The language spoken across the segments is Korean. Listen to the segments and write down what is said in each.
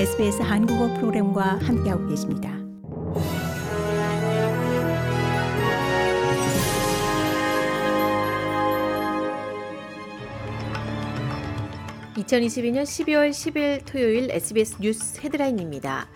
SBS 한국어 프로그램과 함께하고 계십니다. (2022년 12월 10일) 토요일 SBS 뉴스 헤드라인입니다.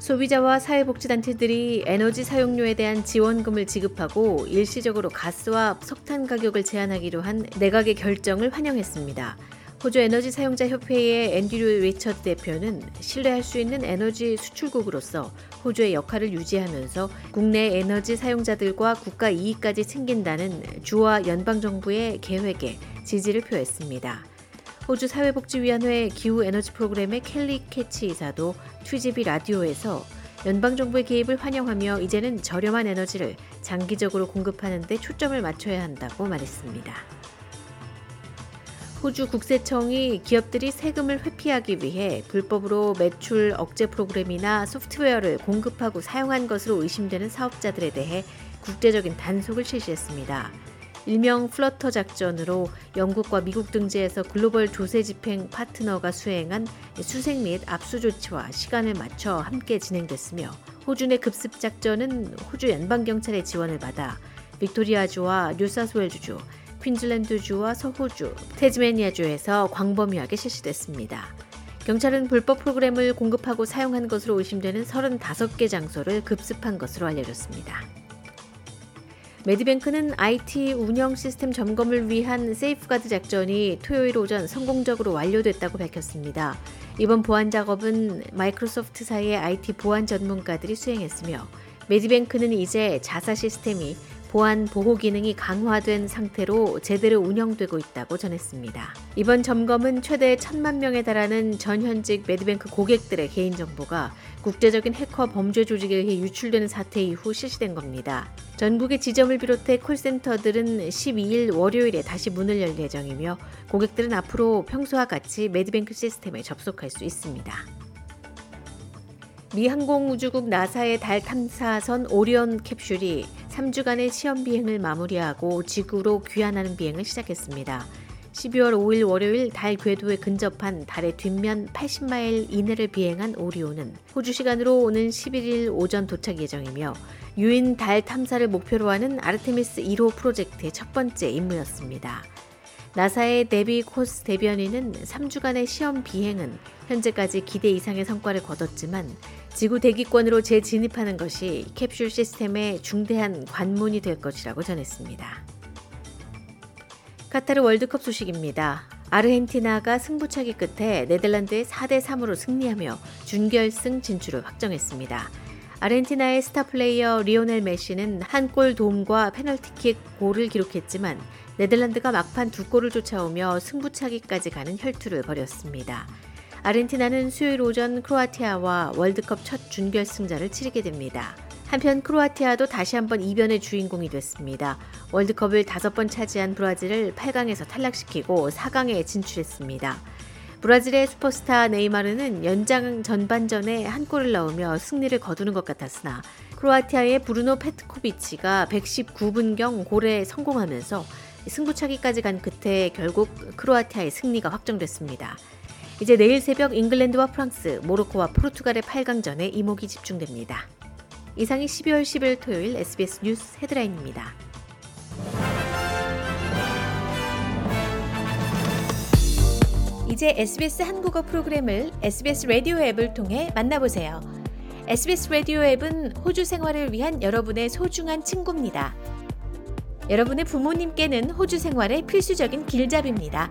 소비자와 사회복지단체들이 에너지 사용료에 대한 지원금을 지급하고 일시적으로 가스와 석탄 가격을 제한하기로 한 내각의 결정을 환영했습니다. 호주 에너지 사용자 협회의 앤드류 리처드 대표는 신뢰할 수 있는 에너지 수출국으로서 호주의 역할을 유지하면서 국내 에너지 사용자들과 국가 이익까지 챙긴다는 주와 연방 정부의 계획에 지지를 표했습니다. 호주 사회복지위원회 기후 에너지 프로그램의 켈리 캐치 이사도 2GB 라디오에서 연방 정부의 개입을 환영하며 이제는 저렴한 에너지를 장기적으로 공급하는 데 초점을 맞춰야 한다고 말했습니다. 호주 국세청이 기업들이 세금을 회피하기 위해 불법으로 매출 억제 프로그램이나 소프트웨어를 공급하고 사용한 것으로 의심되는 사업자들에 대해 국제적인 단속을 실시했습니다. 일명 플러터 작전으로 영국과 미국 등지에서 글로벌 조세 집행 파트너가 수행한 수색 및 압수 조치와 시간을 맞춰 함께 진행됐으며 호주 내 급습 작전은 호주 연방 경찰의 지원을 받아 빅토리아주와 뉴사우스웨일스주, 퀸즐랜드주와 서호주, 태즈메이니아주에서 광범위하게 실시됐습니다. 경찰은 불법 프로그램을 공급하고 사용한 것으로 의심되는 35개 장소를 급습한 것으로 알려졌습니다. 메디뱅크는 IT 운영 시스템 점검을 위한 세이프가드 작전이 토요일 오전 성공적으로 완료됐다고 밝혔습니다. 이번 보안 작업은 마이크로소프트사의 IT 보안 전문가들이 수행했으며 메디뱅크는 이제 자사 시스템이 보안 보호 기능이 강화된 상태로 제대로 운영되고 있다고 전했습니다. 이번 점검은 최대 천만 명에 달하는 전현직 메디뱅크 고객들의 개인정보가 국제적인 해커 범죄 조직에 의해 유출되는 사태 이후 실시된 겁니다. 전국의 지점을 비롯해 콜센터들은 12일 월요일에 다시 문을 열 예정이며 고객들은 앞으로 평소와 같이 메디뱅크 시스템에 접속할 수 있습니다. 미 항공우주국 나사의 달 탐사선 오리온 캡슐이 3주간의 시험 비행을 마무리하고 지구로 귀환하는 비행을 시작했습니다. 12월 5일 월요일 달 궤도에 근접한 달의 뒷면 80마일 이내를 비행한 오리온은 호주 시간으로 오는 11일 오전 도착 예정이며 유인 달 탐사를 목표로 하는 아르테미스 1호 프로젝트의 첫 번째 임무였습니다. 나사의 데비 코스 대변인은 3주간의 시험 비행은 현재까지 기대 이상의 성과를 거뒀지만 지구 대기권으로 재진입하는 것이 캡슐 시스템의 중대한 관문이 될 것이라고 전했습니다. 카타르 월드컵 소식입니다. 아르헨티나가 승부차기 끝에 네덜란드에 4대 3으로 승리하며 준결승 진출을 확정했습니다. 아르헨티나의 스타 플레이어 리오넬 메시는 한 골 도움과 페널티킥 골을 기록했지만 네덜란드가 막판 두 골을 쫓아오며 승부차기까지 가는 혈투를 벌였습니다. 아르헨티나는 수요일 오전 크로아티아와 월드컵 첫 준결승전을 치르게 됩니다. 한편 크로아티아도 다시 한번 이변의 주인공이 됐습니다. 월드컵을 다섯 번 차지한 브라질을 8강에서 탈락시키고 4강에 진출했습니다. 브라질의 슈퍼스타 네이마르는 연장 전반전에 한 골을 넣으며 승리를 거두는 것 같았으나 크로아티아의 브루노 페트코비치가 119분경 골에 성공하면서 승부차기까지 간 끝에 결국 크로아티아의 승리가 확정됐습니다. 이제 내일 새벽 잉글랜드와 프랑스, 모로코와 포르투갈의 8강전에 이목이 집중됩니다. 이상이 12월 10일 토요일 SBS 뉴스 헤드라인입니다. 이제 SBS 한국어 프로그램을 SBS 라디오 앱을 통해 만나보세요. SBS 라디오 앱은 호주 생활을 위한 여러분의 소중한 친구입니다. 여러분의 부모님께는 호주 생활의 필수적인 길잡이입니다.